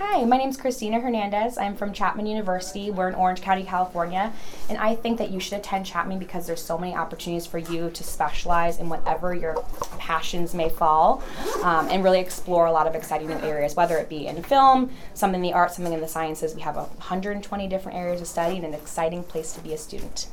Hi, my name is Christina Hernandez. I'm from Chapman University. We're in Orange County, California. And I think that you should attend Chapman because there's so many opportunities for you to specialize in whatever your passions may fall um, and really explore a lot of exciting new areas, whether it be in film, some in the arts, something in the sciences. We have 120 different areas of study and an exciting place to be a student.